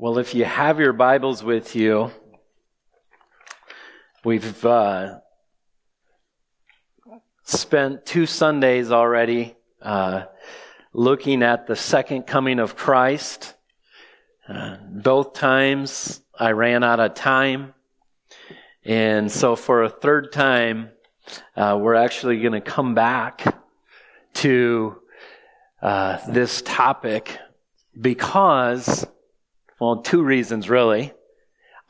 Well, if you have your Bibles with you, we've uh, spent two Sundays already uh, looking at the second coming of Christ. Uh, both times I ran out of time. And so for a third time, uh, we're actually going to come back to uh, this topic because, well, two reasons really.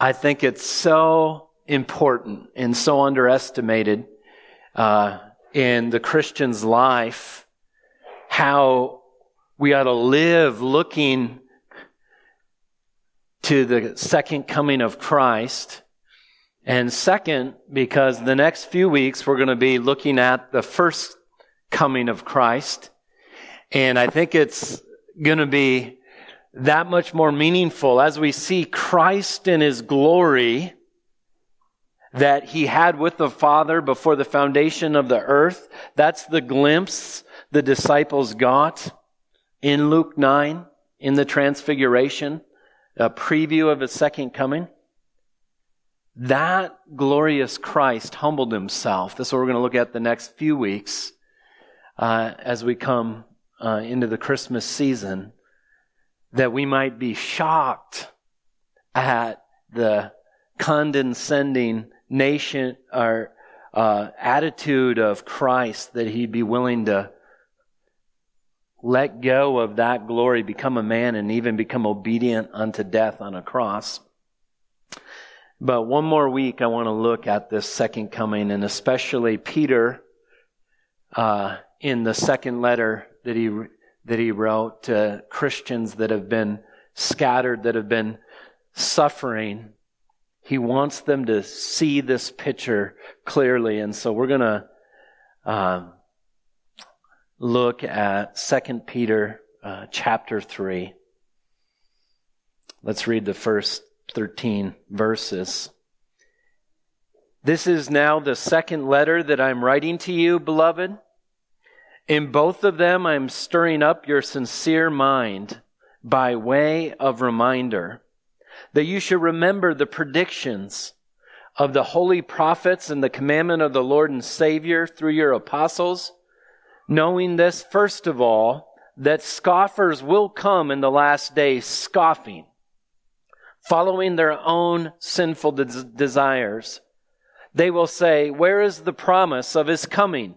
I think it's so important and so underestimated uh, in the Christian's life how we ought to live looking to the second coming of Christ. And second, because the next few weeks we're going to be looking at the first coming of Christ. And I think it's going to be that much more meaningful as we see Christ in his glory that he had with the Father before the foundation of the earth. That's the glimpse the disciples got in Luke 9 in the transfiguration, a preview of his second coming. That glorious Christ humbled himself. That's what we're going to look at the next few weeks uh, as we come uh, into the Christmas season, that we might be shocked at the condescending nation or uh, attitude of Christ that he'd be willing to let go of that glory, become a man, and even become obedient unto death on a cross. But one more week, I want to look at this second coming, and especially Peter uh, in the second letter that he that he wrote to Christians that have been scattered, that have been suffering. He wants them to see this picture clearly, and so we're going to um, look at Second Peter uh, chapter three. Let's read the first thirteen verses. This is now the second letter that I'm writing to you, beloved. In both of them, I'm stirring up your sincere mind by way of reminder that you should remember the predictions of the holy prophets and the commandment of the Lord and Savior through your apostles, knowing this, first of all, that scoffers will come in the last days scoffing, following their own sinful des- desires. They will say, Where is the promise of his coming?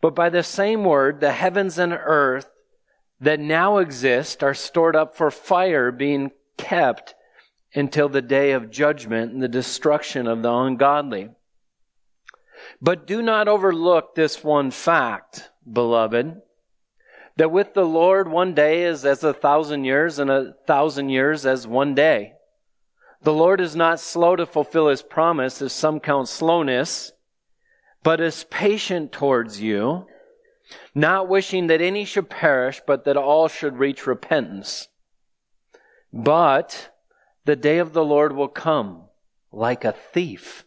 But by the same word, the heavens and earth that now exist are stored up for fire, being kept until the day of judgment and the destruction of the ungodly. But do not overlook this one fact, beloved, that with the Lord one day is as a thousand years, and a thousand years as one day. The Lord is not slow to fulfill his promise, as some count slowness but is patient towards you, not wishing that any should perish, but that all should reach repentance. But the day of the Lord will come like a thief.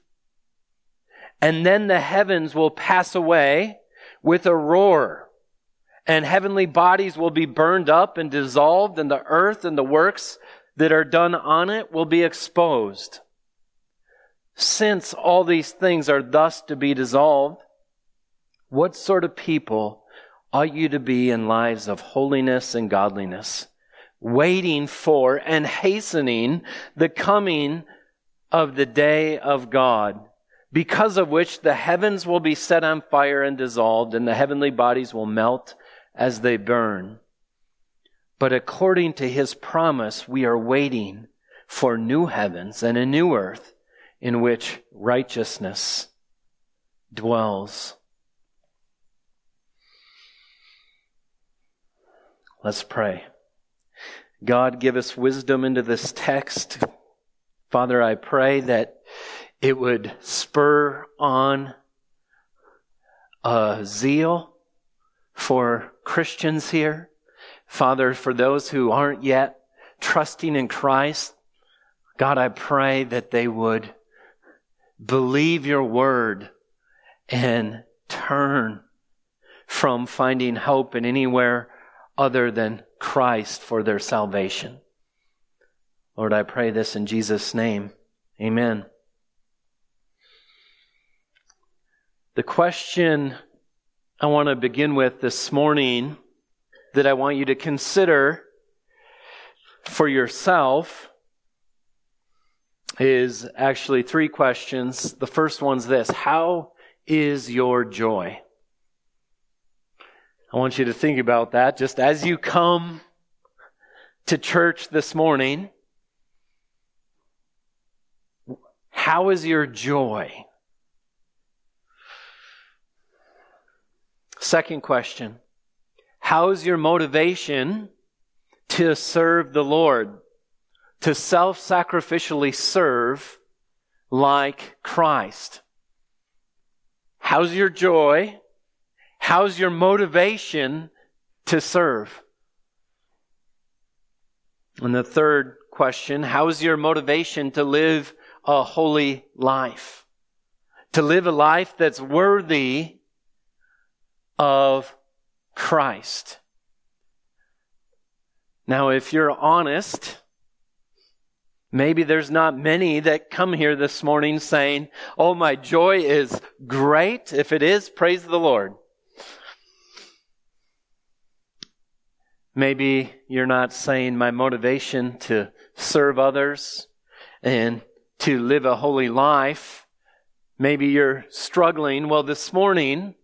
And then the heavens will pass away with a roar, and heavenly bodies will be burned up and dissolved, and the earth and the works that are done on it will be exposed. Since all these things are thus to be dissolved, what sort of people ought you to be in lives of holiness and godliness, waiting for and hastening the coming of the day of God, because of which the heavens will be set on fire and dissolved, and the heavenly bodies will melt as they burn. But according to his promise, we are waiting for new heavens and a new earth in which righteousness dwells. Let's pray. God, give us wisdom into this text. Father, I pray that it would spur on a zeal for Christians here. Father, for those who aren't yet trusting in Christ, God, I pray that they would believe your word and turn from finding hope in anywhere other than Christ for their salvation. Lord, I pray this in Jesus' name. Amen. The question I want to begin with this morning that I want you to consider for yourself is actually three questions. The first one's this How is your joy? I want you to think about that just as you come to church this morning. How is your joy? Second question How's your motivation to serve the Lord? To self sacrificially serve like Christ? How's your joy? How's your motivation to serve? And the third question, how's your motivation to live a holy life? To live a life that's worthy of Christ. Now, if you're honest, maybe there's not many that come here this morning saying, Oh, my joy is great. If it is, praise the Lord. Maybe you're not saying my motivation to serve others and to live a holy life. Maybe you're struggling. Well, this morning,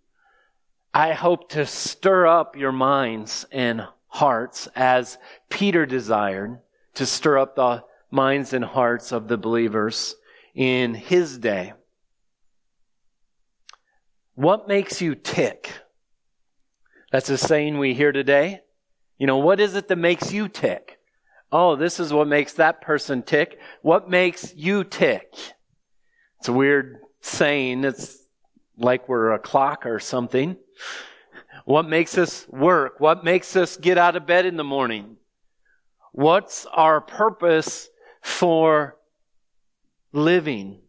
I hope to stir up your minds and hearts as Peter desired to stir up the minds and hearts of the believers in his day. What makes you tick? That's a saying we hear today. You know, what is it that makes you tick? Oh, this is what makes that person tick. What makes you tick? It's a weird saying. It's like we're a clock or something. What makes us work? What makes us get out of bed in the morning? What's our purpose for living?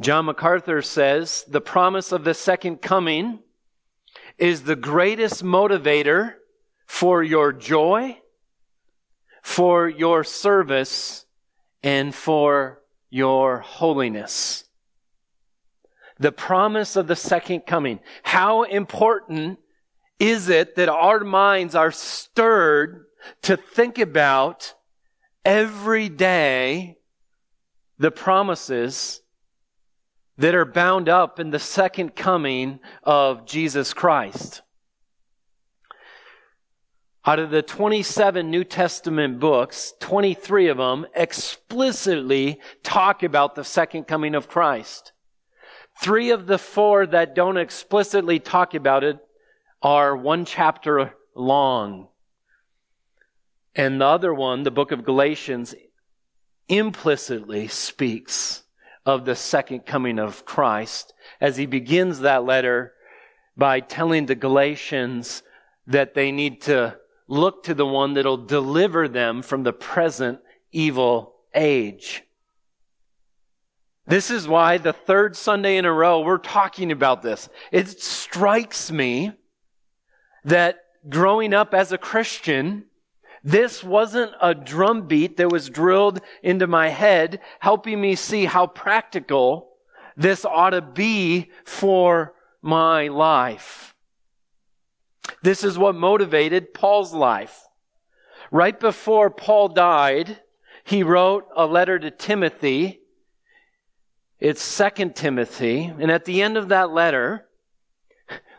John MacArthur says the promise of the second coming is the greatest motivator for your joy, for your service, and for your holiness. The promise of the second coming. How important is it that our minds are stirred to think about every day the promises that are bound up in the second coming of Jesus Christ? Out of the 27 New Testament books, 23 of them explicitly talk about the second coming of Christ. Three of the four that don't explicitly talk about it are one chapter long. And the other one, the book of Galatians, implicitly speaks of the second coming of Christ as he begins that letter by telling the Galatians that they need to look to the one that'll deliver them from the present evil age. This is why the third Sunday in a row we're talking about this. It strikes me that growing up as a Christian, this wasn't a drumbeat that was drilled into my head, helping me see how practical this ought to be for my life. This is what motivated Paul's life. Right before Paul died, he wrote a letter to Timothy. It's Second Timothy. And at the end of that letter,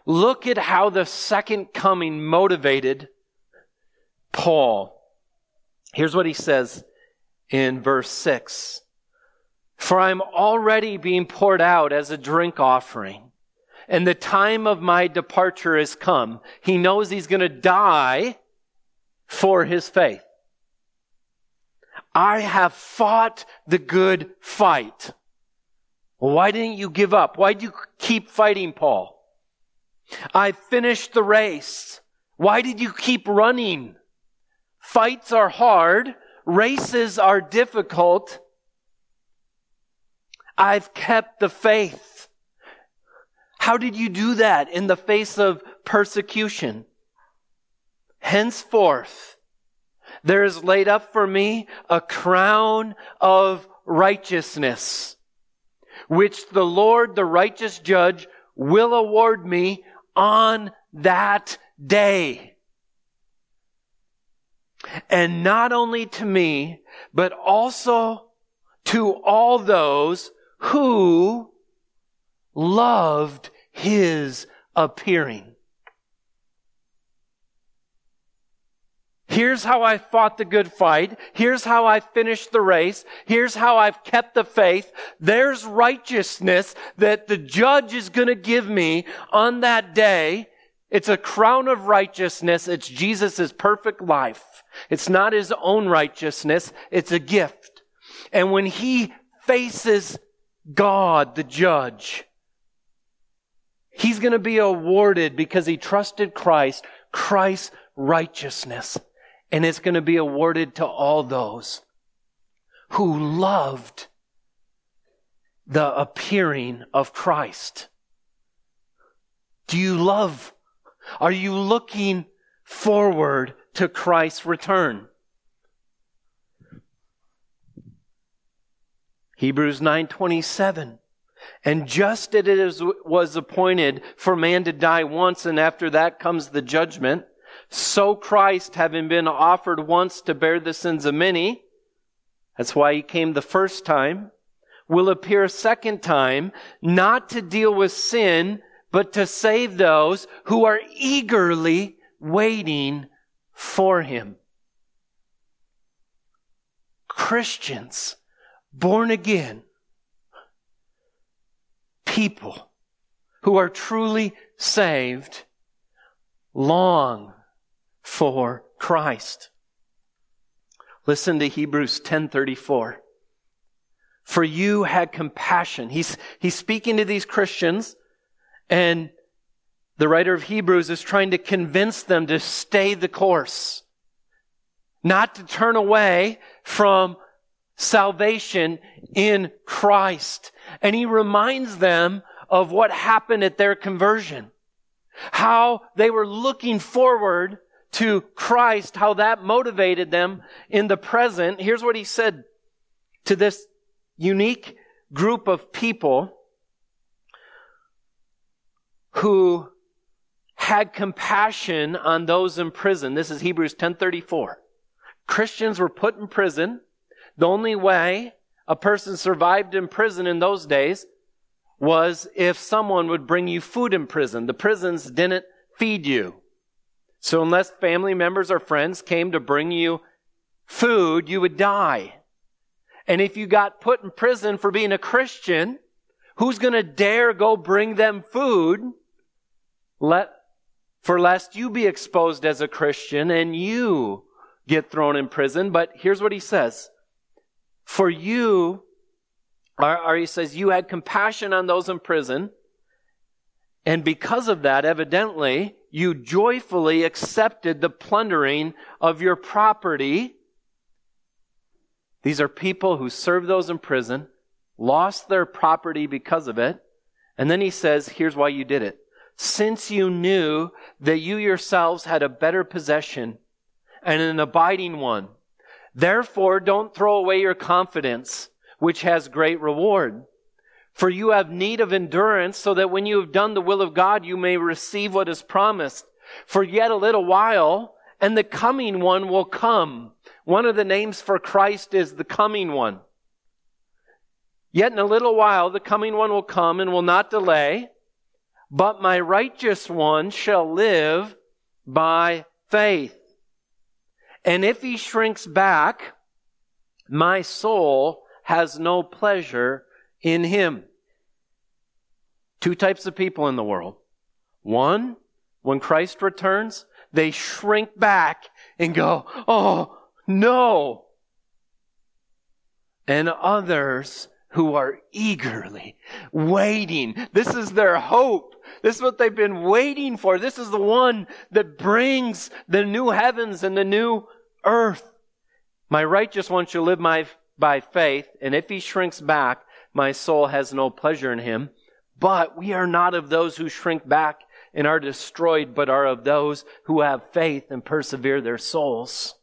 look at how the second coming motivated Paul. Here's what he says in verse 6 For I'm already being poured out as a drink offering and the time of my departure has come. He knows he's going to die for his faith. I have fought the good fight. Why didn't you give up? Why did you keep fighting, Paul? I finished the race. Why did you keep running? Fights are hard. Races are difficult. I've kept the faith. How did you do that in the face of persecution? Henceforth, there is laid up for me a crown of righteousness, which the Lord, the righteous judge, will award me on that day. And not only to me, but also to all those who loved his appearing. Here's how I fought the good fight. Here's how I finished the race. Here's how I've kept the faith. There's righteousness that the judge is going to give me on that day. It's a crown of righteousness. It's Jesus' perfect life. It's not his own righteousness. It's a gift. And when he faces God, the judge, he's going to be awarded because he trusted Christ, Christ's righteousness and it's going to be awarded to all those who loved the appearing of Christ. Do you love? Are you looking forward to Christ's return? Hebrews 9:27 and just as it was appointed for man to die once and after that comes the judgment so Christ, having been offered once to bear the sins of many, that's why he came the first time, will appear a second time, not to deal with sin, but to save those who are eagerly waiting for him. Christians, born again, people who are truly saved, long for Christ. Listen to Hebrews 10:34. For you had compassion. He's, he's speaking to these Christians and the writer of Hebrews is trying to convince them to stay the course. Not to turn away from salvation in Christ. And he reminds them of what happened at their conversion. How they were looking forward to Christ, how that motivated them in the present. Here's what he said to this unique group of people who had compassion on those in prison. This is Hebrews 10:34. Christians were put in prison. The only way a person survived in prison in those days was if someone would bring you food in prison. The prisons didn't feed you. So unless family members or friends came to bring you food, you would die. And if you got put in prison for being a Christian, who's going to dare go bring them food? Let, for lest you be exposed as a Christian and you get thrown in prison. But here's what he says. For you, or, or he says, you had compassion on those in prison. And because of that, evidently, you joyfully accepted the plundering of your property. These are people who served those in prison, lost their property because of it. And then he says, here's why you did it. Since you knew that you yourselves had a better possession and an abiding one, therefore don't throw away your confidence, which has great reward. For you have need of endurance so that when you have done the will of God, you may receive what is promised. For yet a little while, and the coming one will come. One of the names for Christ is the coming one. Yet in a little while, the coming one will come and will not delay, but my righteous one shall live by faith. And if he shrinks back, my soul has no pleasure in him. Two types of people in the world. One, when Christ returns, they shrink back and go, Oh, no. And others who are eagerly waiting. This is their hope. This is what they've been waiting for. This is the one that brings the new heavens and the new earth. My righteous one shall live my, by faith, and if he shrinks back, my soul has no pleasure in him. But we are not of those who shrink back and are destroyed, but are of those who have faith and persevere their souls.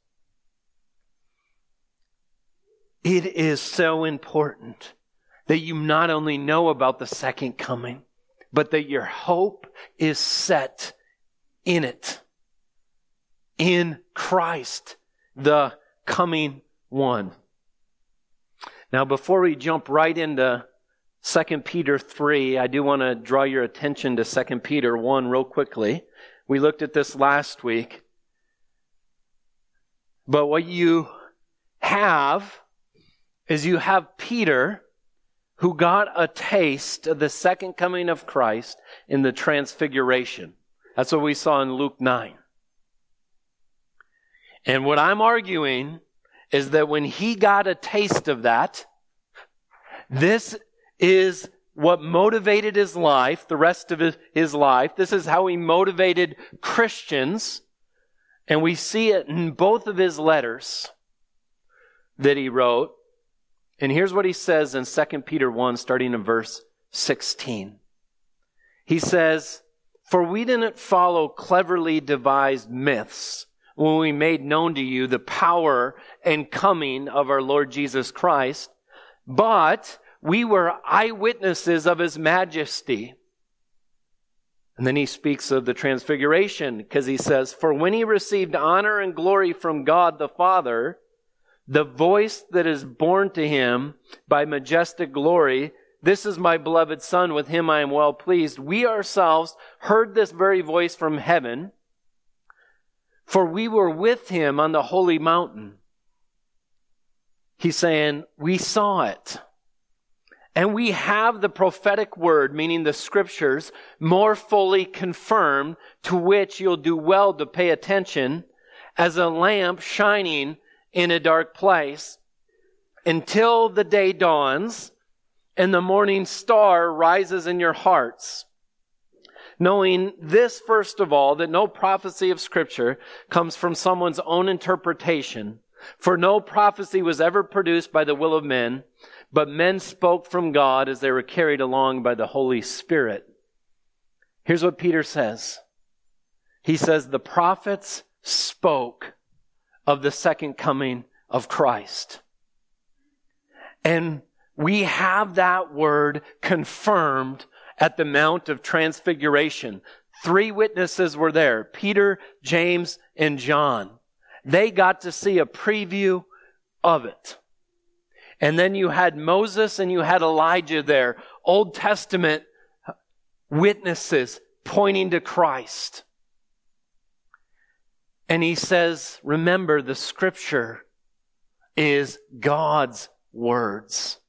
It is so important that you not only know about the second coming, but that your hope is set in it. In Christ, the coming one. Now, before we jump right into 2 Peter 3, I do want to draw your attention to 2 Peter 1 real quickly. We looked at this last week. But what you have is you have Peter who got a taste of the second coming of Christ in the transfiguration. That's what we saw in Luke 9. And what I'm arguing is that when he got a taste of that, this is what motivated his life, the rest of his life. This is how he motivated Christians. And we see it in both of his letters that he wrote. And here's what he says in 2 Peter 1, starting in verse 16. He says, For we didn't follow cleverly devised myths when we made known to you the power and coming of our Lord Jesus Christ, but we were eyewitnesses of his majesty. And then he speaks of the transfiguration because he says, For when he received honor and glory from God the Father, the voice that is borne to him by majestic glory, this is my beloved Son, with him I am well pleased. We ourselves heard this very voice from heaven, for we were with him on the holy mountain. He's saying, We saw it. And we have the prophetic word, meaning the scriptures, more fully confirmed, to which you'll do well to pay attention, as a lamp shining in a dark place until the day dawns and the morning star rises in your hearts. Knowing this, first of all, that no prophecy of scripture comes from someone's own interpretation, for no prophecy was ever produced by the will of men, but men spoke from God as they were carried along by the Holy Spirit. Here's what Peter says. He says, the prophets spoke of the second coming of Christ. And we have that word confirmed at the Mount of Transfiguration. Three witnesses were there Peter, James, and John. They got to see a preview of it. And then you had Moses and you had Elijah there, Old Testament witnesses pointing to Christ. And he says, remember the scripture is God's words.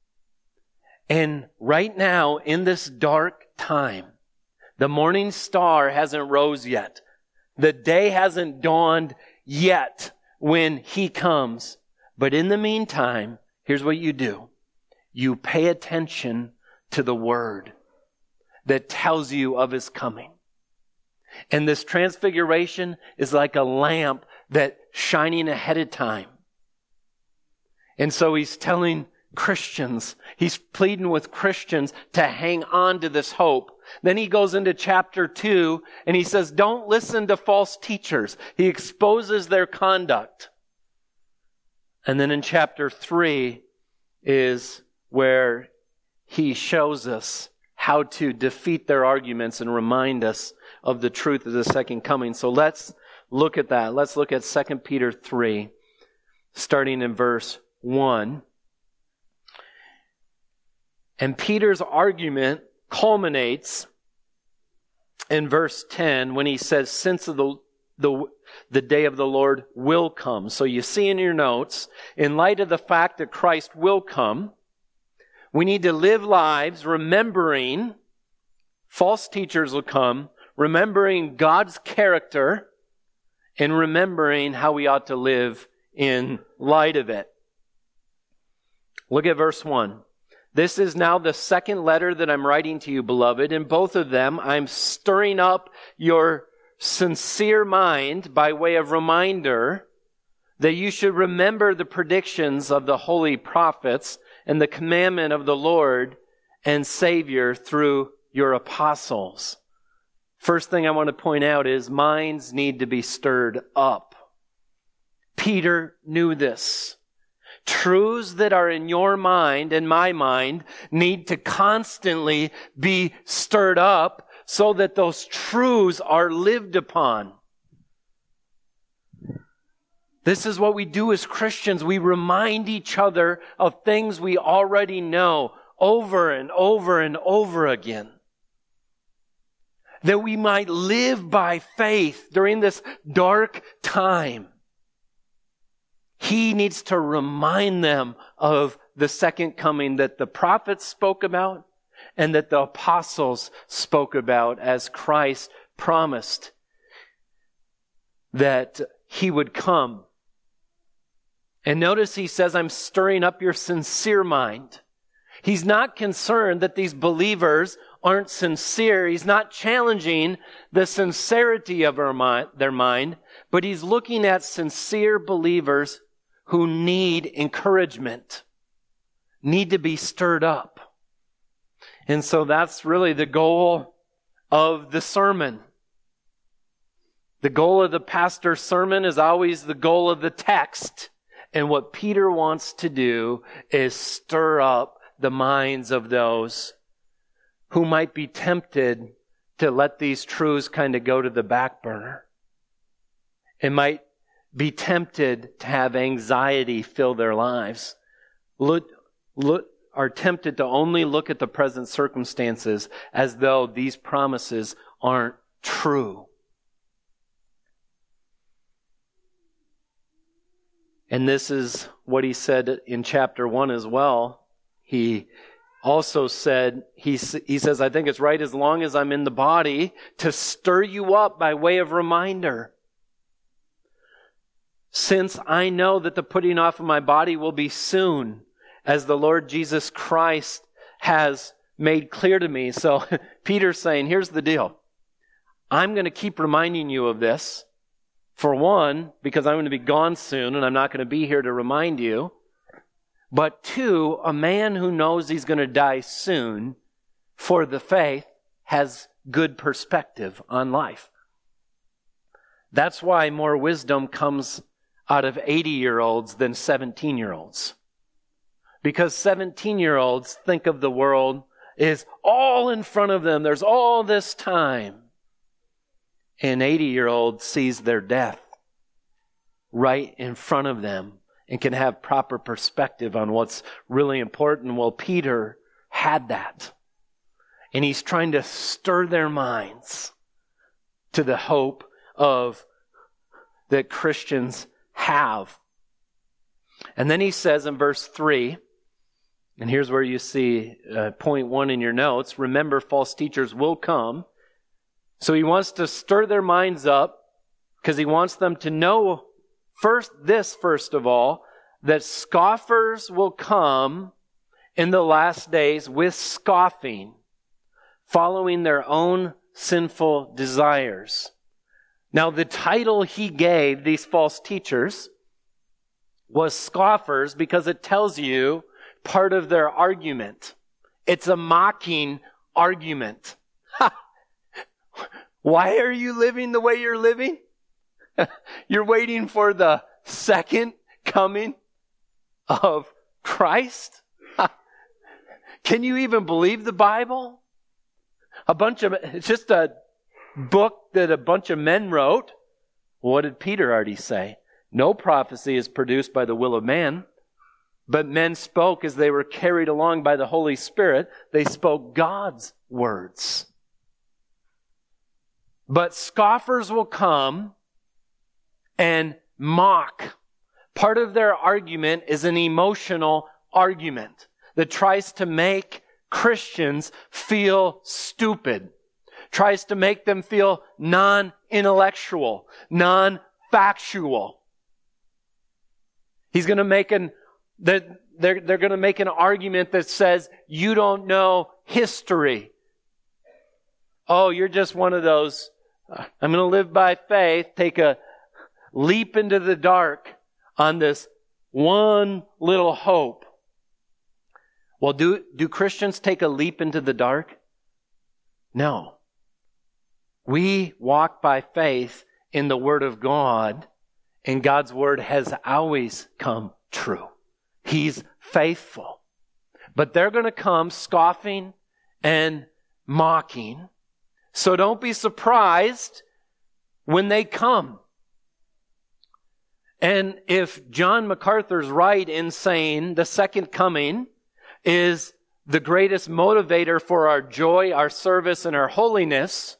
And right now, in this dark time, the morning star hasn't rose yet. The day hasn't dawned yet when he comes. But in the meantime, here's what you do. You pay attention to the word that tells you of his coming. And this transfiguration is like a lamp that shining ahead of time. And so he's telling Christians, he's pleading with Christians to hang on to this hope. Then he goes into chapter two and he says, don't listen to false teachers. He exposes their conduct. And then in chapter three is where he shows us how to defeat their arguments and remind us of the truth of the second coming. So let's look at that. Let's look at 2 Peter 3, starting in verse 1. And Peter's argument culminates in verse 10 when he says, Since the, the, the day of the Lord will come. So you see in your notes, in light of the fact that Christ will come, we need to live lives remembering false teachers will come, remembering God's character and remembering how we ought to live in light of it. Look at verse 1. This is now the second letter that I'm writing to you, beloved. In both of them, I'm stirring up your sincere mind by way of reminder that you should remember the predictions of the holy prophets and the commandment of the Lord and Savior through your apostles. First thing I want to point out is minds need to be stirred up. Peter knew this. Truths that are in your mind and my mind need to constantly be stirred up so that those truths are lived upon. This is what we do as Christians. We remind each other of things we already know over and over and over again. That we might live by faith during this dark time. He needs to remind them of the second coming that the prophets spoke about and that the apostles spoke about as Christ promised that he would come. And notice he says, I'm stirring up your sincere mind. He's not concerned that these believers aren't sincere. He's not challenging the sincerity of mind, their mind, but he's looking at sincere believers who need encouragement, need to be stirred up. And so that's really the goal of the sermon. The goal of the pastor's sermon is always the goal of the text. And what Peter wants to do is stir up the minds of those who might be tempted to let these truths kind of go to the back burner. It might be tempted to have anxiety fill their lives. Look, look, are tempted to only look at the present circumstances as though these promises aren't true. And this is what he said in chapter 1 as well. He also said, he, he says, I think it's right as long as I'm in the body to stir you up by way of reminder since I know that the putting off of my body will be soon, as the Lord Jesus Christ has made clear to me. So Peter's saying, here's the deal. I'm going to keep reminding you of this. For one, because I'm going to be gone soon and I'm not going to be here to remind you. But two, a man who knows he's going to die soon for the faith has good perspective on life. That's why more wisdom comes out of 80 year olds than 17 year olds. Because 17 year olds think of the world is all in front of them. There's all this time. An 80 year old sees their death right in front of them and can have proper perspective on what's really important. Well, Peter had that. And he's trying to stir their minds to the hope of that Christians have. And then he says in verse 3, and here's where you see uh, point one in your notes remember, false teachers will come. So he wants to stir their minds up because he wants them to know first, this first of all, that scoffers will come in the last days with scoffing, following their own sinful desires. Now, the title he gave these false teachers was scoffers because it tells you part of their argument. It's a mocking argument. Why are you living the way you're living? you're waiting for the second coming of Christ? Can you even believe the Bible? A bunch of, it's just a book that a bunch of men wrote. What did Peter already say? No prophecy is produced by the will of man, but men spoke as they were carried along by the Holy Spirit. They spoke God's words. But scoffers will come and mock. Part of their argument is an emotional argument that tries to make Christians feel stupid tries to make them feel non intellectual, non factual. He's going to make an, they're, they're, they're going to make an argument that says you don't know history. Oh, you're just one of those. I'm going to live by faith, take a leap into the dark on this one little hope. Well, do, do Christians take a leap into the dark? No. We walk by faith in the Word of God, and God's Word has always come true. He's faithful. But they're going to come scoffing and mocking. So don't be surprised when they come. And if John MacArthur's right in saying the second coming is the greatest motivator for our joy, our service, and our holiness,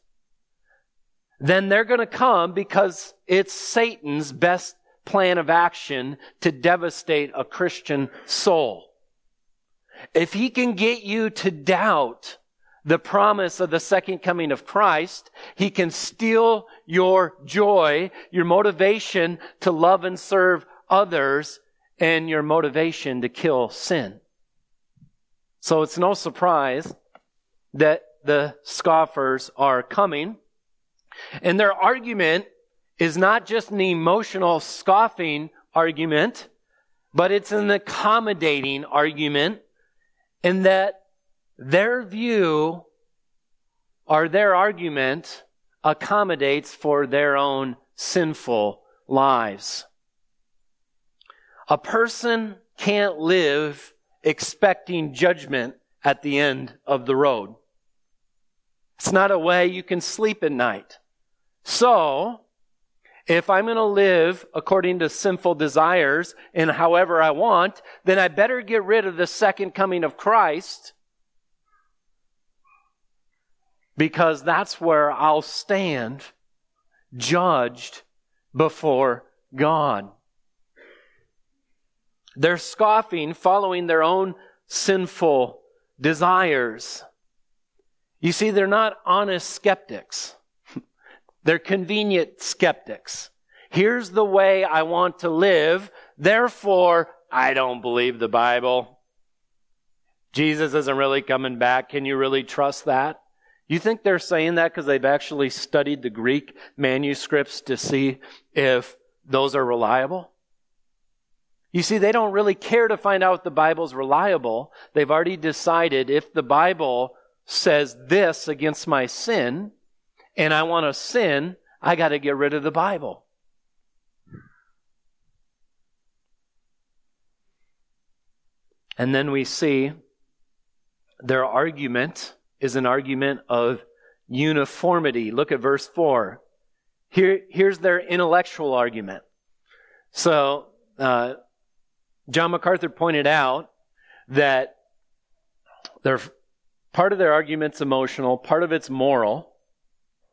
then they're going to come because it's Satan's best plan of action to devastate a Christian soul. If he can get you to doubt the promise of the second coming of Christ, he can steal your joy, your motivation to love and serve others, and your motivation to kill sin. So it's no surprise that the scoffers are coming. And their argument is not just an emotional scoffing argument, but it's an accommodating argument in that their view or their argument accommodates for their own sinful lives. A person can't live expecting judgment at the end of the road. It's not a way you can sleep at night. So, if I'm going to live according to sinful desires and however I want, then I better get rid of the second coming of Christ because that's where I'll stand judged before God. They're scoffing, following their own sinful desires. You see, they're not honest skeptics. They're convenient skeptics. Here's the way I want to live. Therefore, I don't believe the Bible. Jesus isn't really coming back. Can you really trust that? You think they're saying that because they've actually studied the Greek manuscripts to see if those are reliable? You see, they don't really care to find out if the Bible's reliable. They've already decided if the Bible says this against my sin, and I want to sin, I got to get rid of the Bible. And then we see their argument is an argument of uniformity. Look at verse 4. Here, here's their intellectual argument. So, uh, John MacArthur pointed out that their, part of their argument's emotional, part of it's moral,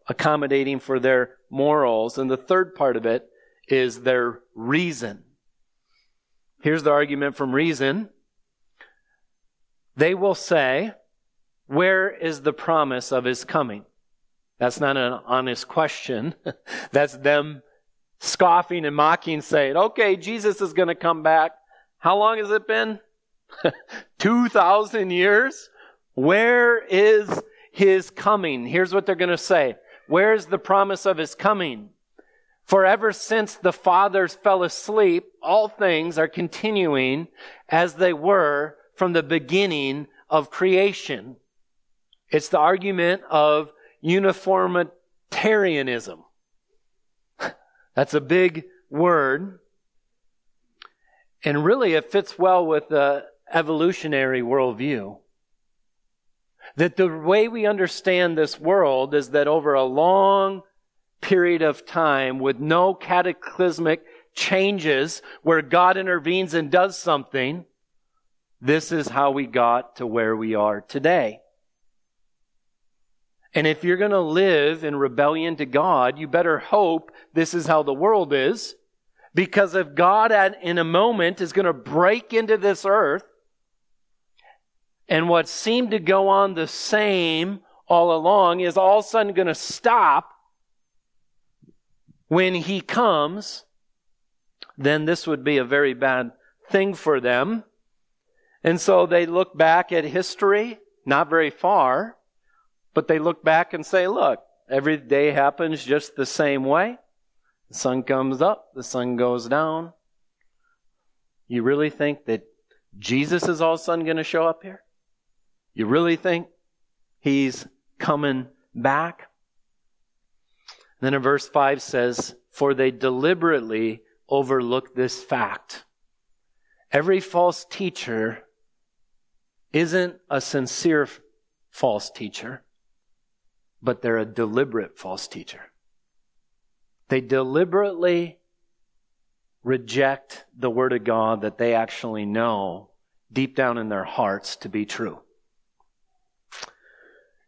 accommodating for their morals, and the third part of it is their reason. Here's the argument from reason. They will say, Where is the promise of his coming? That's not an honest question. That's them scoffing and mocking, saying, Okay, Jesus is going to come back. How long has it been? 2,000 years? Where is his coming? Here's what they're going to say Where's the promise of his coming? For ever since the fathers fell asleep, all things are continuing as they were from the beginning of creation. It's the argument of uniformitarianism. That's a big word. And really, it fits well with the evolutionary worldview that the way we understand this world is that over a long period of time with no cataclysmic changes where God intervenes and does something, this is how we got to where we are today. And if you're going to live in rebellion to God, you better hope this is how the world is. Because if God at, in a moment is going to break into this earth and what seemed to go on the same all along is all of a sudden going to stop. when he comes, then this would be a very bad thing for them. And so they look back at history, not very far, but they look back and say, look, every day happens just the same way. The sun comes up, the sun goes down. You really think that Jesus is all of a sudden going to show up here? You really think he's coming back? then in verse 5 says, For they deliberately overlook this fact. Every false teacher isn't a sincere false teacher, but they're a deliberate false teacher. They deliberately reject the Word of God that they actually know deep down in their hearts to be true.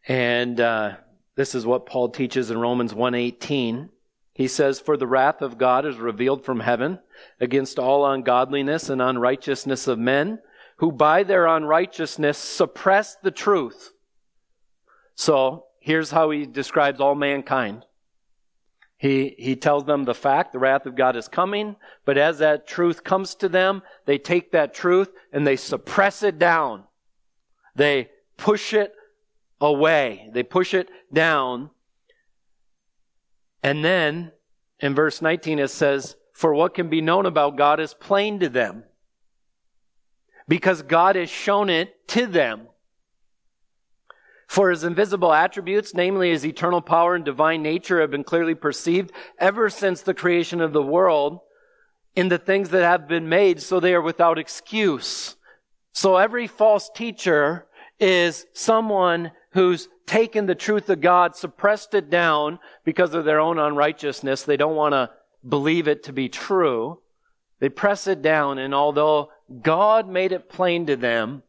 And uh, this is what Paul teaches in Romans 1:18. He says, "For the wrath of God is revealed from heaven against all ungodliness and unrighteousness of men, who by their unrighteousness suppress the truth." So, here's how he describes all mankind. He, he tells them the fact, the wrath of God is coming, but as that truth comes to them, they take that truth and they suppress it down. They push it away. They push it down. And then in verse 19 it says, For what can be known about God is plain to them. Because God has shown it to them. For his invisible attributes, namely his eternal power and divine nature, have been clearly perceived ever since the creation of the world in the things that have been made, so they are without excuse. So every false teacher is someone who's taken the truth of God, suppressed it down because of their own unrighteousness. They don't want to believe it to be true. They press it down, and although God made it plain to them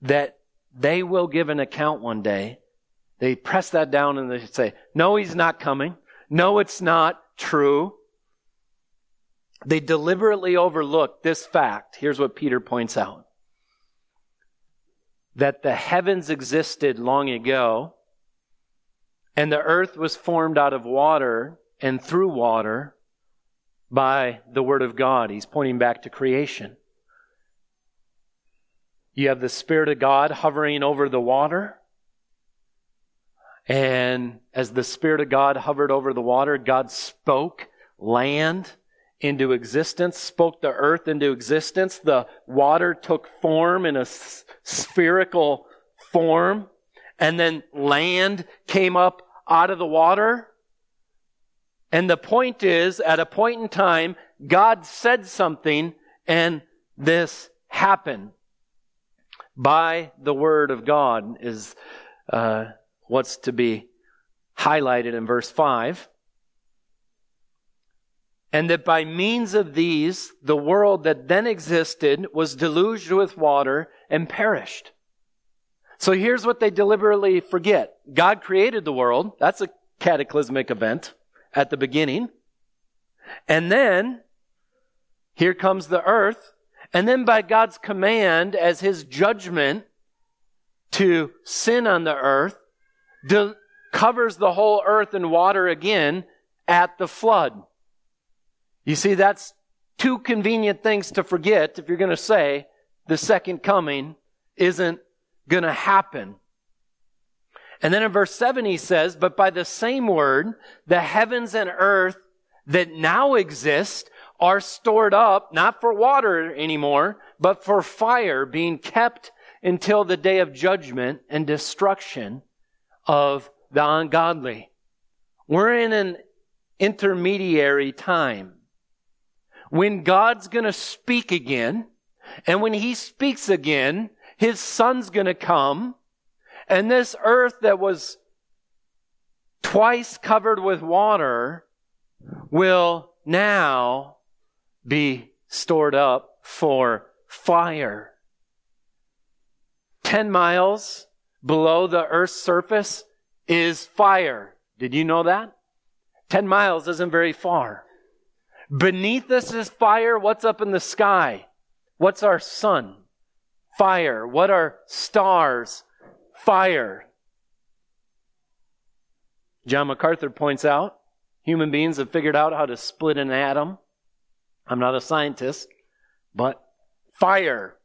that they will give an account one day. They press that down and they say, No, he's not coming. No, it's not true. They deliberately overlook this fact. Here's what Peter points out that the heavens existed long ago, and the earth was formed out of water and through water by the Word of God. He's pointing back to creation. You have the Spirit of God hovering over the water. And as the Spirit of God hovered over the water, God spoke land into existence, spoke the earth into existence. The water took form in a spherical form. And then land came up out of the water. And the point is, at a point in time, God said something and this happened by the word of God is uh, what's to be highlighted in verse 5. And that by means of these, the world that then existed was deluged with water and perished. So here's what they deliberately forget God created the world. That's a cataclysmic event at the beginning. And then here comes the earth and then by God's command, as his judgment to sin on the earth, de- covers the whole earth in water again at the flood. You see, that's two convenient things to forget if you're going to say the second coming isn't going to happen. And then in verse 7 he says, But by the same word, the heavens and earth that now exist are stored up, not for water anymore, but for fire, being kept until the day of judgment and destruction of the ungodly. We're in an intermediary time when God's going to speak again. And when he speaks again, his son's going to come. And this earth that was twice covered with water will now be stored up for fire. 10 miles below the earth's surface is fire. Did you know that? 10 miles isn't very far. Beneath us is fire. What's up in the sky? What's our sun? Fire. What are stars? Fire. John MacArthur points out human beings have figured out how to split an atom. I'm not a scientist, but fire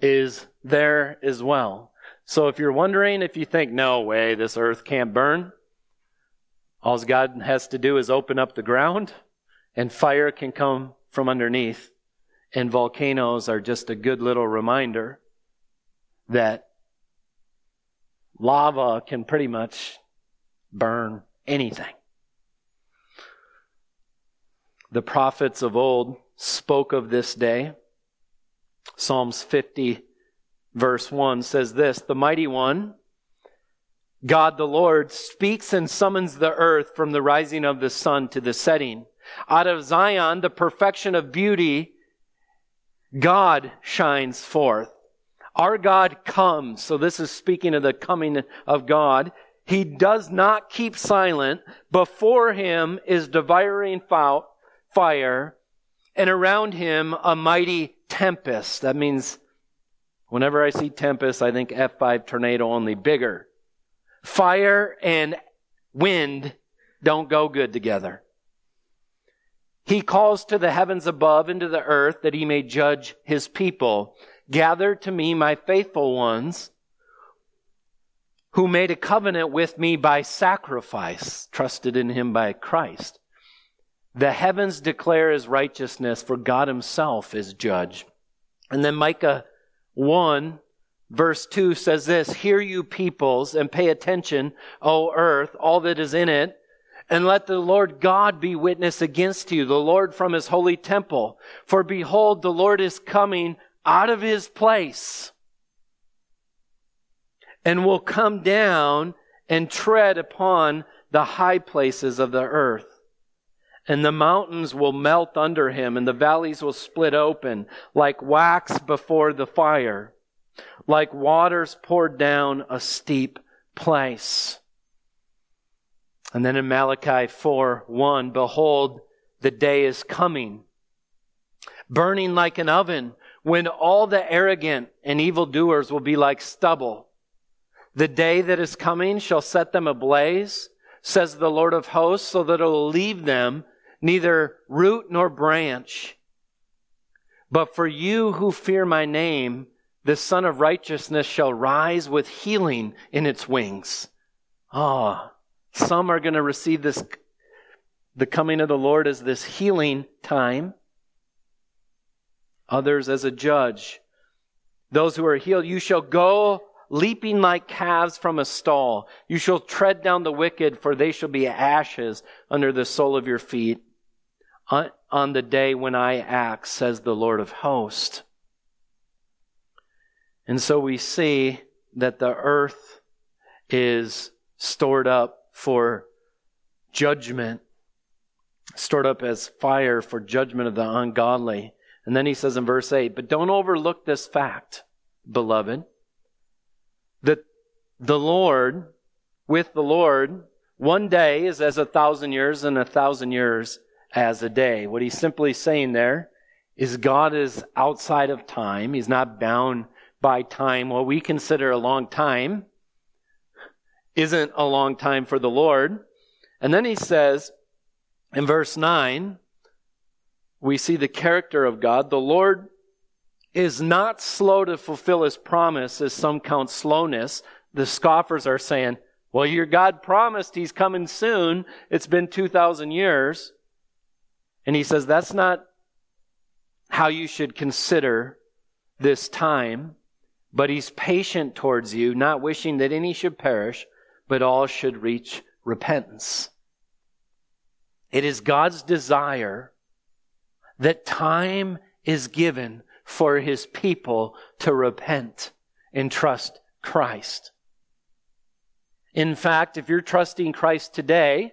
is there as well. So if you're wondering if you think, no way, this earth can't burn, all God has to do is open up the ground and fire can come from underneath. And volcanoes are just a good little reminder that lava can pretty much burn anything. The prophets of old spoke of this day. Psalms 50, verse 1 says this The mighty one, God the Lord, speaks and summons the earth from the rising of the sun to the setting. Out of Zion, the perfection of beauty, God shines forth. Our God comes. So this is speaking of the coming of God. He does not keep silent. Before him is devouring fire, and around him a mighty tempest. That means whenever I see tempest, I think F5 tornado only bigger. Fire and wind don't go good together. He calls to the heavens above and to the earth that he may judge his people. Gather to me my faithful ones who made a covenant with me by sacrifice, trusted in him by Christ. The heavens declare his righteousness, for God himself is judge. And then Micah 1 verse 2 says this, Hear you peoples and pay attention, O earth, all that is in it, and let the Lord God be witness against you, the Lord from his holy temple. For behold, the Lord is coming out of his place and will come down and tread upon the high places of the earth. And the mountains will melt under him, and the valleys will split open like wax before the fire like waters poured down a steep place. And then in Malachi 4 1, behold, the day is coming, burning like an oven, when all the arrogant and evildoers will be like stubble. The day that is coming shall set them ablaze, says the Lord of hosts, so that it will leave them neither root nor branch. But for you who fear my name, the Sun of Righteousness shall rise with healing in its wings. Ah, oh, some are going to receive this, the coming of the Lord as this healing time. Others as a judge. Those who are healed, you shall go leaping like calves from a stall. You shall tread down the wicked, for they shall be ashes under the sole of your feet on, the day when I act, says the Lord of hosts. And so we see that the earth is stored up for judgment, stored up as fire for judgment of the ungodly. And then he says in verse 8, but don't overlook this fact, beloved, that the Lord, with the Lord, one day is as a thousand years and a thousand years as a day. What he's simply saying there is God is outside of time. He's not bound by time, what we consider a long time, isn't a long time for the Lord. And then he says in verse 9, we see the character of God. The Lord is not slow to fulfill his promise, as some count slowness. The scoffers are saying, well, your God promised he's coming soon. It's been 2,000 years. And he says, that's not how you should consider this time. But he's patient towards you, not wishing that any should perish, but all should reach repentance. It is God's desire that time is given for his people to repent and trust Christ. In fact, if you're trusting Christ today,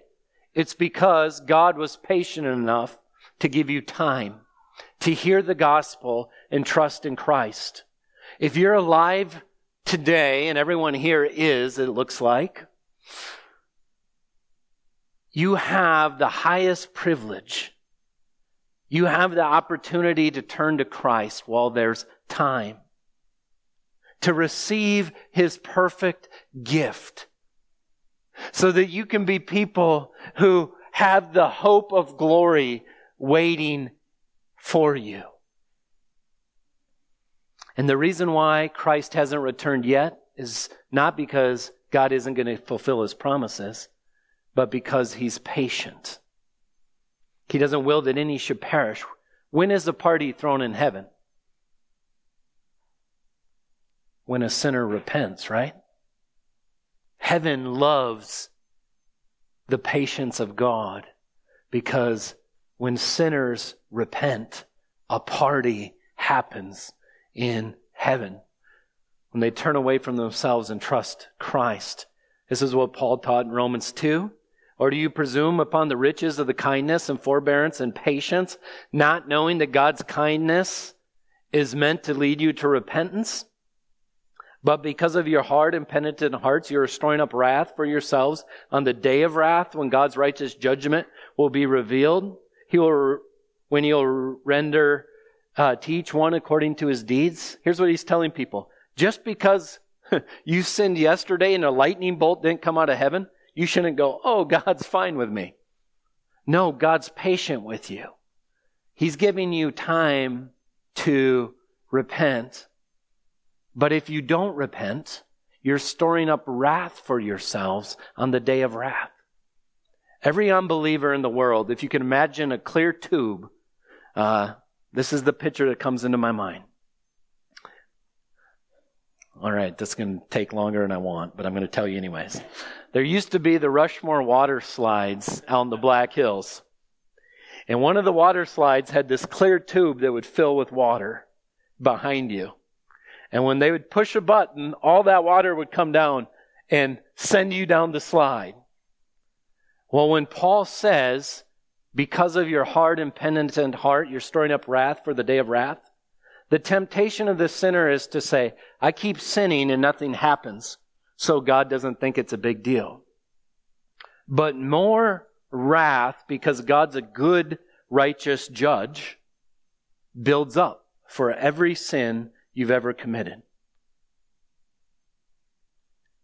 it's because God was patient enough to give you time to hear the gospel and trust in Christ. If you're alive today, and everyone here is, it looks like, you have the highest privilege. You have the opportunity to turn to Christ while there's time, to receive his perfect gift, so that you can be people who have the hope of glory waiting for you. And the reason why Christ hasn't returned yet is not because God isn't going to fulfill his promises, but because he's patient. He doesn't will that any should perish. When is the party thrown in heaven? When a sinner repents, right? Heaven loves the patience of God because when sinners repent, a party happens in heaven. When they turn away from themselves and trust Christ. This is what Paul taught in Romans 2. Or do you presume upon the riches of the kindness and forbearance and patience, not knowing that God's kindness is meant to lead you to repentance? But because of your hard and penitent hearts, you are storing up wrath for yourselves on the day of wrath when God's righteous judgment will be revealed. He will, when he'll render uh, to each one according to his deeds. Here's what he's telling people. Just because you sinned yesterday and a lightning bolt didn't come out of heaven, you shouldn't go, oh, God's fine with me. No, God's patient with you. He's giving you time to repent but if you don't repent, you're storing up wrath for yourselves on the day of wrath. Every unbeliever in the world, if you can imagine a clear tube, uh, this is the picture that comes into my mind. All right, this to take longer than I want, but I'm going to tell you anyways. There used to be the Rushmore water slides out in the Black Hills. And one of the water slides had this clear tube that would fill with water behind you. And when they would push a button, all that water would come down and send you down the slide. Well, when Paul says, because of your hard and penitent heart, you're storing up wrath for the day of wrath, the temptation of the sinner is to say, I keep sinning and nothing happens, so God doesn't think it's a big deal. But more wrath, because God's a good, righteous judge, builds up for every sin you've ever committed.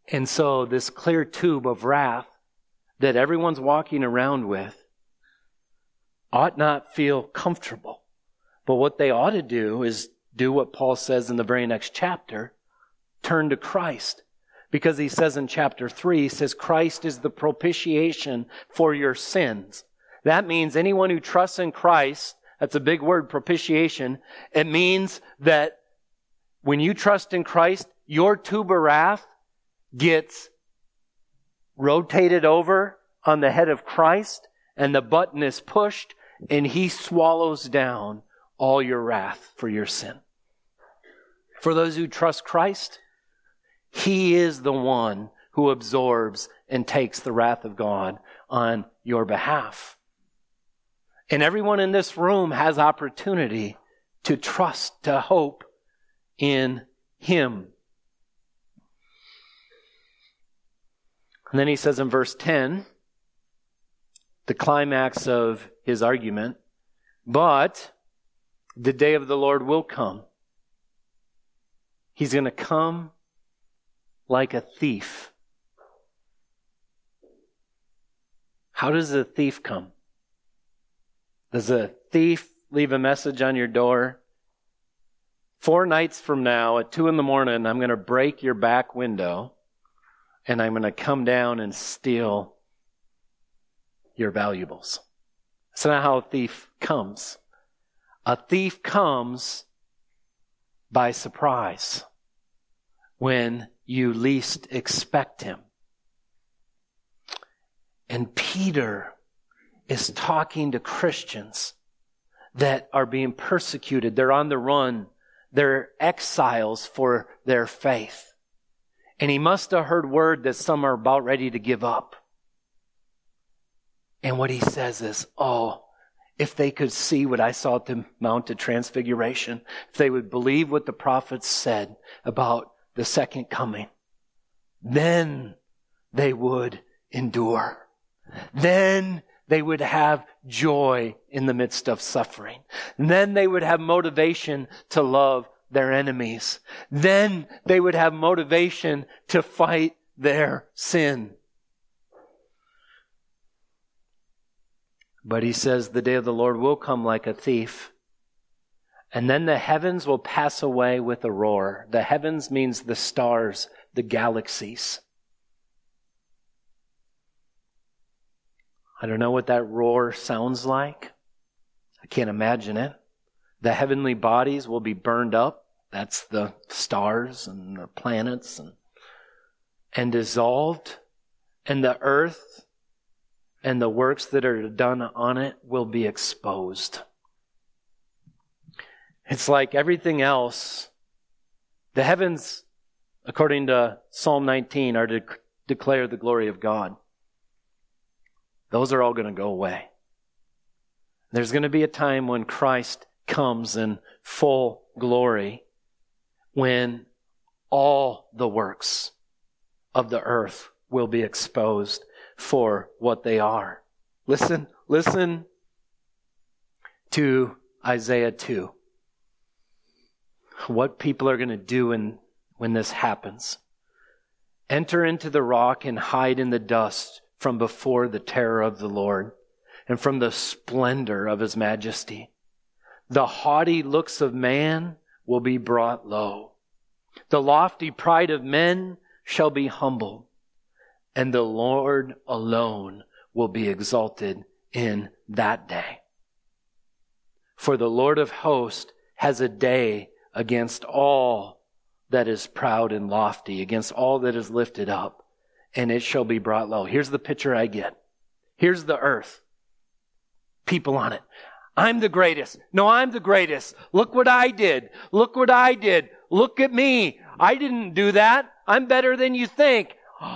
And so, this clear tube of wrath that everyone's walking around with ought not feel comfortable. But what they ought to do is do what Paul says in the very next chapter turn to Christ. Because he says in chapter 3, he says, Christ is the propitiation for your sins. That means anyone who trusts in Christ, that's a big word, propitiation. It means that when you trust in Christ, your tube of wrath gets rotated over on the head of Christ and the button is pushed and he swallows down all your wrath for your sin. For those who trust Christ, he is the one who absorbs and takes the wrath of God on your behalf. And everyone in this room has opportunity to trust, to hope, in him. And then he says in verse 10, the climax of his argument, but the day of the Lord will come. He's going to come like a thief. How does a thief come? Does a thief leave a message on your door Four nights from now at two in the morning, I'm going to break your back window and I'm going to come down and steal your valuables. That's not how a thief comes. A thief comes by surprise when you least expect him. And Peter is talking to Christians that are being persecuted. They're on the run they're exiles for their faith. And he must have heard word that some are about ready to give up. And what he says is, oh, if they could see what I saw at the Mount of Transfiguration, if they would believe what the prophets said about the second coming, then they would endure. Then they would have joy in the midst of suffering. And then they would have motivation to love their enemies. Then they would have motivation to fight their sin. But he says the day of the Lord will come like a thief. And then the heavens will pass away with a roar. The heavens means the stars, the galaxies. I don't know what that roar sounds like. I can't imagine it. The heavenly bodies will be burned up. That's the stars and the planets and, and dissolved. And the earth and the works that are done on it will be exposed. It's like everything else. The heavens, according to Psalm 19, are to declare the glory of God. Those are all going to go away. There's going to be a time when Christ comes in full glory, when all the works of the earth will be exposed for what they are. Listen, listen to Isaiah 2. What people are going to do in, when this happens. Enter into the rock and hide in the dust from before the terror of the Lord and from the splendor of his majesty. The haughty looks of man will be brought low. The lofty pride of men shall be humbled and the Lord alone will be exalted in that day. For the Lord of hosts has a day against all that is proud and lofty, against all that is lifted up, and it shall be brought low. Here's the picture I get. Here's the earth. People on it. I'm the greatest. No, I'm the greatest. Look what I did. Look what I did. Look at me. I didn't do that. I'm better than you think.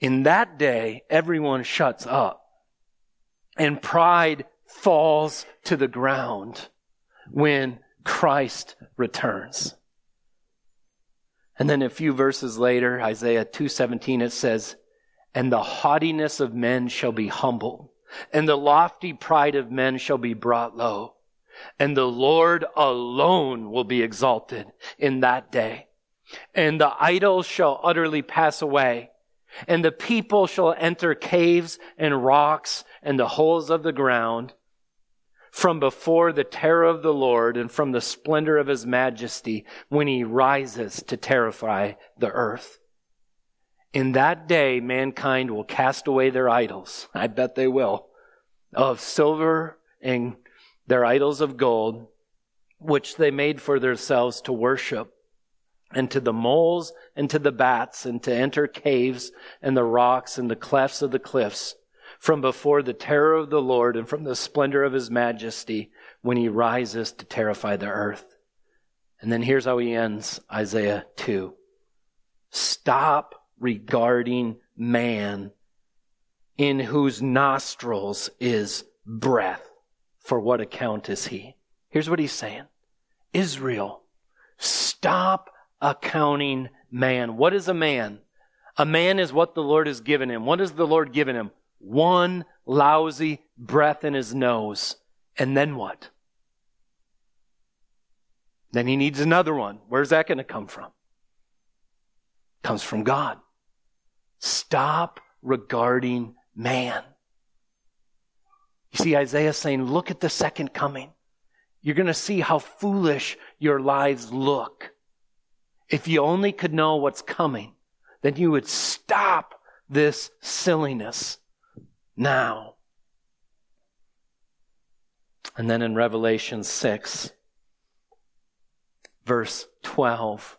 In that day, everyone shuts up and pride falls to the ground when Christ returns. And then a few verses later, Isaiah 2:17 it says, "And the haughtiness of men shall be humbled, and the lofty pride of men shall be brought low, and the Lord alone will be exalted in that day. And the idols shall utterly pass away, and the people shall enter caves and rocks and the holes of the ground from before the terror of the Lord and from the splendor of his majesty when he rises to terrify the earth. In that day, mankind will cast away their idols. I bet they will. Of silver and their idols of gold, which they made for themselves to worship and to the moles and to the bats and to enter caves and the rocks and the clefts of the cliffs from before the terror of the Lord and from the splendor of his majesty when he rises to terrify the earth. And then here's how he ends Isaiah 2. Stop regarding man in whose nostrils is breath. For what account is he? Here's what he's saying. Israel, stop accounting man. What is a man? A man is what the Lord has given him. What has the Lord given him? One lousy breath in his nose. And then what? Then he needs another one. Where's that going to come from? comes from God. Stop regarding man. You see, Isaiah saying, look at the second coming. You're going to see how foolish your lives look if you only could know what's coming, then you would stop this silliness now. And then in Revelation 6, verse 12,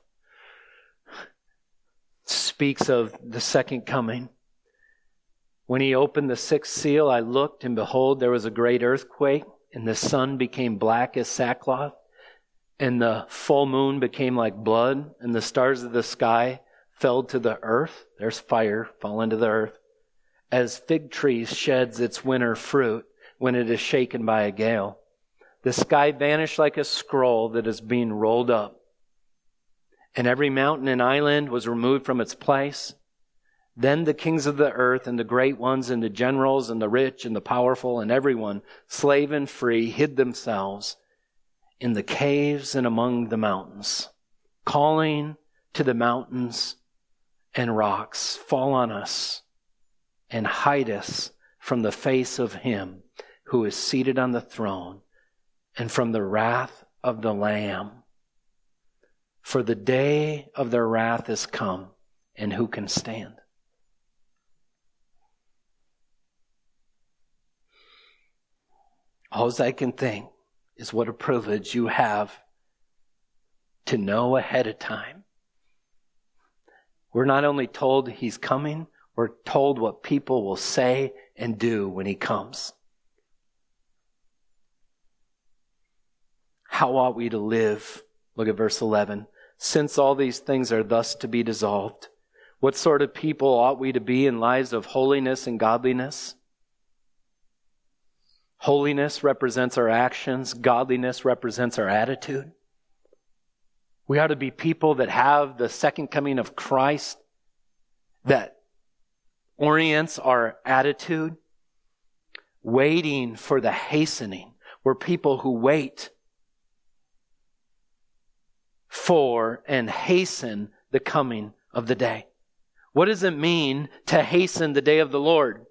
speaks of the second coming. When he opened the sixth seal, I looked, and behold, there was a great earthquake, and the sun became black as sackcloth and the full moon became like blood, and the stars of the sky fell to the earth. There's fire fall into the earth. As fig tree sheds its winter fruit when it is shaken by a gale. The sky vanished like a scroll that is being rolled up. And every mountain and island was removed from its place. Then the kings of the earth and the great ones and the generals and the rich and the powerful and everyone, slave and free, hid themselves in the caves and among the mountains, calling to the mountains and rocks, fall on us and hide us from the face of him who is seated on the throne and from the wrath of the Lamb. For the day of their wrath is come, and who can stand? All I can think is what a privilege you have to know ahead of time. We're not only told he's coming, we're told what people will say and do when he comes. How ought we to live? Look at verse 11. Since all these things are thus to be dissolved, what sort of people ought we to be in lives of holiness and godliness? Holiness represents our actions, godliness represents our attitude. We ought to be people that have the second coming of Christ that orients our attitude, waiting for the hastening. We're people who wait for and hasten the coming of the day. What does it mean to hasten the day of the Lord?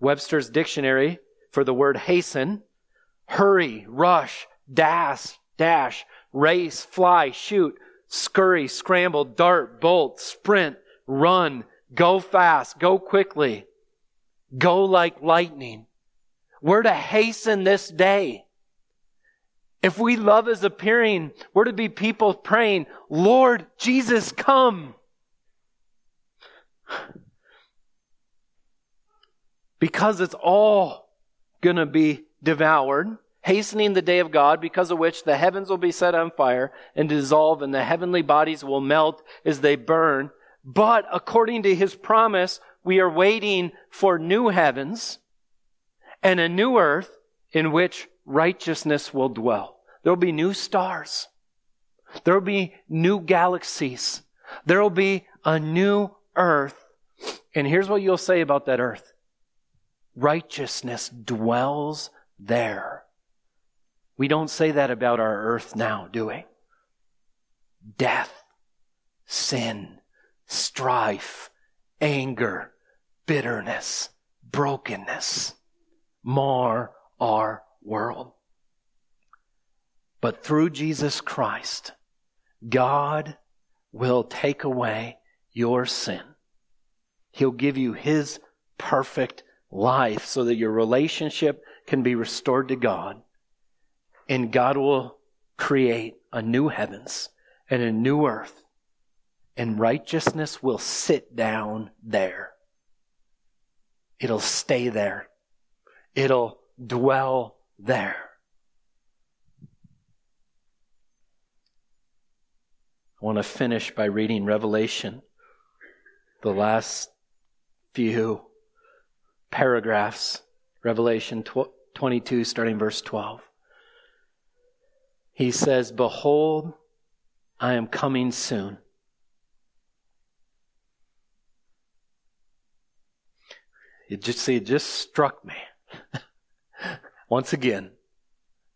Webster's dictionary for the word hasten, hurry, rush, dash, dash, race, fly, shoot, scurry, scramble, dart, bolt, sprint, run, go fast, go quickly, go like lightning. We're to hasten this day. If we love his appearing, we're to be people praying, Lord Jesus, come. Because it's all going to be devoured, hastening the day of God, because of which the heavens will be set on fire and dissolve, and the heavenly bodies will melt as they burn. But according to his promise, we are waiting for new heavens and a new earth in which righteousness will dwell. There will be new stars. There will be new galaxies. There will be a new earth. And here's what you'll say about that earth righteousness dwells there. We don't say that about our earth now, do we? Death, sin, strife, anger, bitterness, brokenness mar our world. But through Jesus Christ, God will take away your sin. He'll give you His perfect life so that your relationship can be restored to God. And God will create a new heavens and a new earth. And righteousness will sit down there. It'll stay there. It'll dwell there. I want to finish by reading Revelation, the last few paragraphs, Revelation 22, starting verse 12. He says, Behold, I am coming soon. It just see, it just struck me. Once again,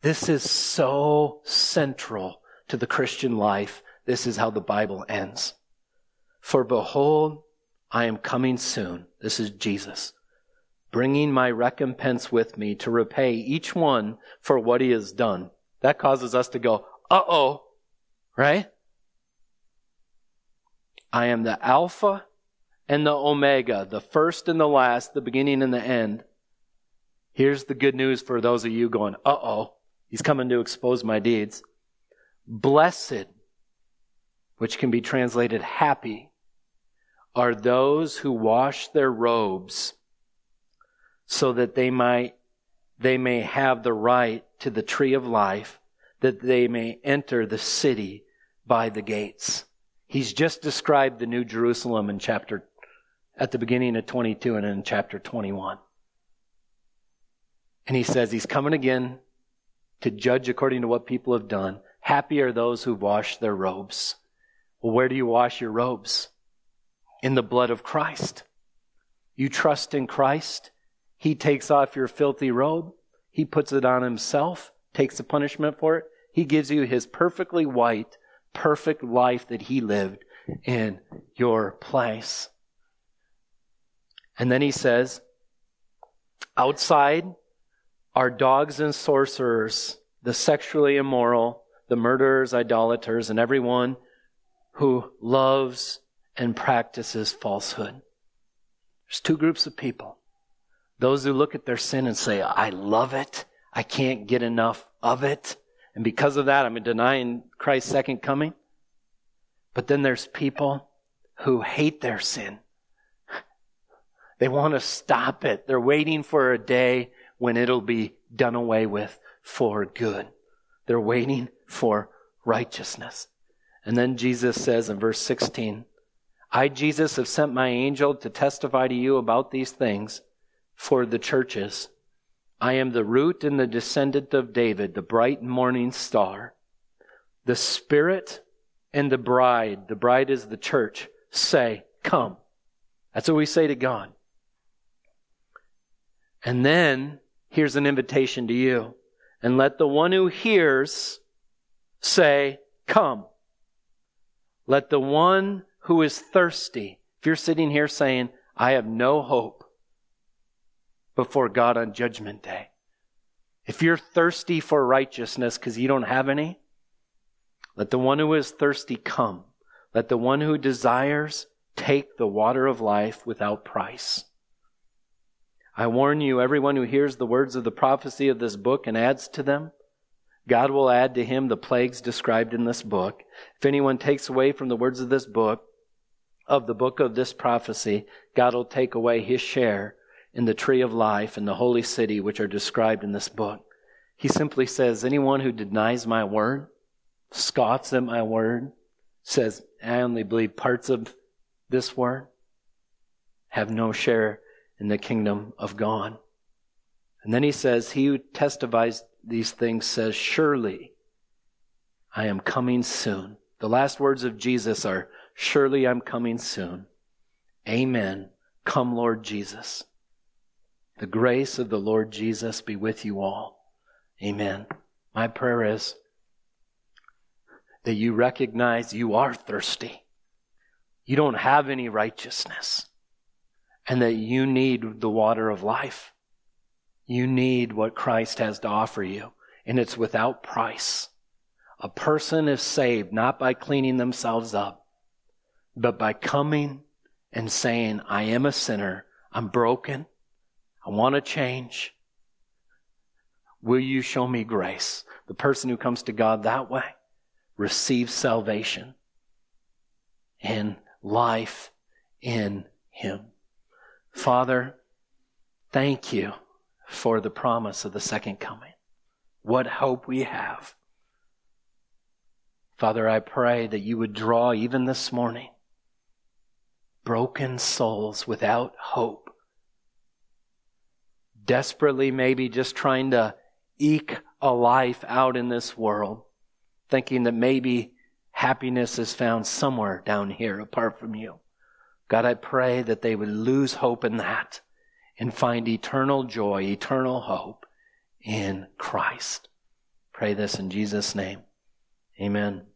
this is so central to the Christian life. This is how the Bible ends. For behold, I am coming soon. This is Jesus bringing my recompense with me to repay each one for what he has done. That causes us to go, uh oh, right? I am the Alpha and the Omega, the first and the last, the beginning and the end. Here's the good news for those of you going, uh oh, he's coming to expose my deeds. Blessed, which can be translated happy, are those who wash their robes so that they might they may have the right to the tree of life, that they may enter the city by the gates. He's just described the New Jerusalem in chapter at the beginning of 22 and in chapter 21. And he says he's coming again to judge according to what people have done. Happy are those who wash their robes. Well, where do you wash your robes? In the blood of Christ. You trust in Christ. He takes off your filthy robe. He puts it on himself, takes the punishment for it. He gives you his perfectly white, perfect life that he lived in your place. And then he says, outside are dogs and sorcerers, the sexually immoral, the murderers, idolaters, and everyone who loves and practices falsehood. There's two groups of people. Those who look at their sin and say, I love it. I can't get enough of it. And because of that, I'm denying Christ's second coming. But then there's people who hate their sin. They want to stop it. They're waiting for a day when it'll be done away with for good. They're waiting for righteousness. And then Jesus says in verse 16, I, Jesus, have sent my angel to testify to you about these things for the churches. I am the root and the descendant of David, the bright morning star. The Spirit and the bride, the bride is the church, say, Come. That's what we say to God. And then here's an invitation to you. And let the one who hears say, Come. Let the one who is thirsty, if you're sitting here saying, I have no hope before God on Judgment Day, if you're thirsty for righteousness because you don't have any, let the one who is thirsty come. Let the one who desires take the water of life without price. I warn you, everyone who hears the words of the prophecy of this book and adds to them, God will add to him the plagues described in this book. If anyone takes away from the words of this book, of the book of this prophecy, God will take away his share in the tree of life and the holy city which are described in this book. He simply says, anyone who denies my word, scoffs at my word, says, I only believe parts of this word, have no share in the kingdom of God. And then he says, He who testifies these things says, Surely I am coming soon. The last words of Jesus are, Surely I'm coming soon. Amen. Come, Lord Jesus. The grace of the Lord Jesus be with you all. Amen. My prayer is that you recognize you are thirsty. You don't have any righteousness and that you need the water of life. You need what Christ has to offer you, and it's without price. A person is saved not by cleaning themselves up, but by coming and saying, I am a sinner. I'm broken. I want to change. Will you show me grace? The person who comes to God that way receives salvation and life in Him. Father, thank you for the promise of the second coming. What hope we have. Father, I pray that you would draw even this morning broken souls without hope, desperately maybe just trying to eke a life out in this world, thinking that maybe happiness is found somewhere down here apart from you. God, I pray that they would lose hope in that and find eternal joy, eternal hope in Christ. Pray this in Jesus' name. Amen.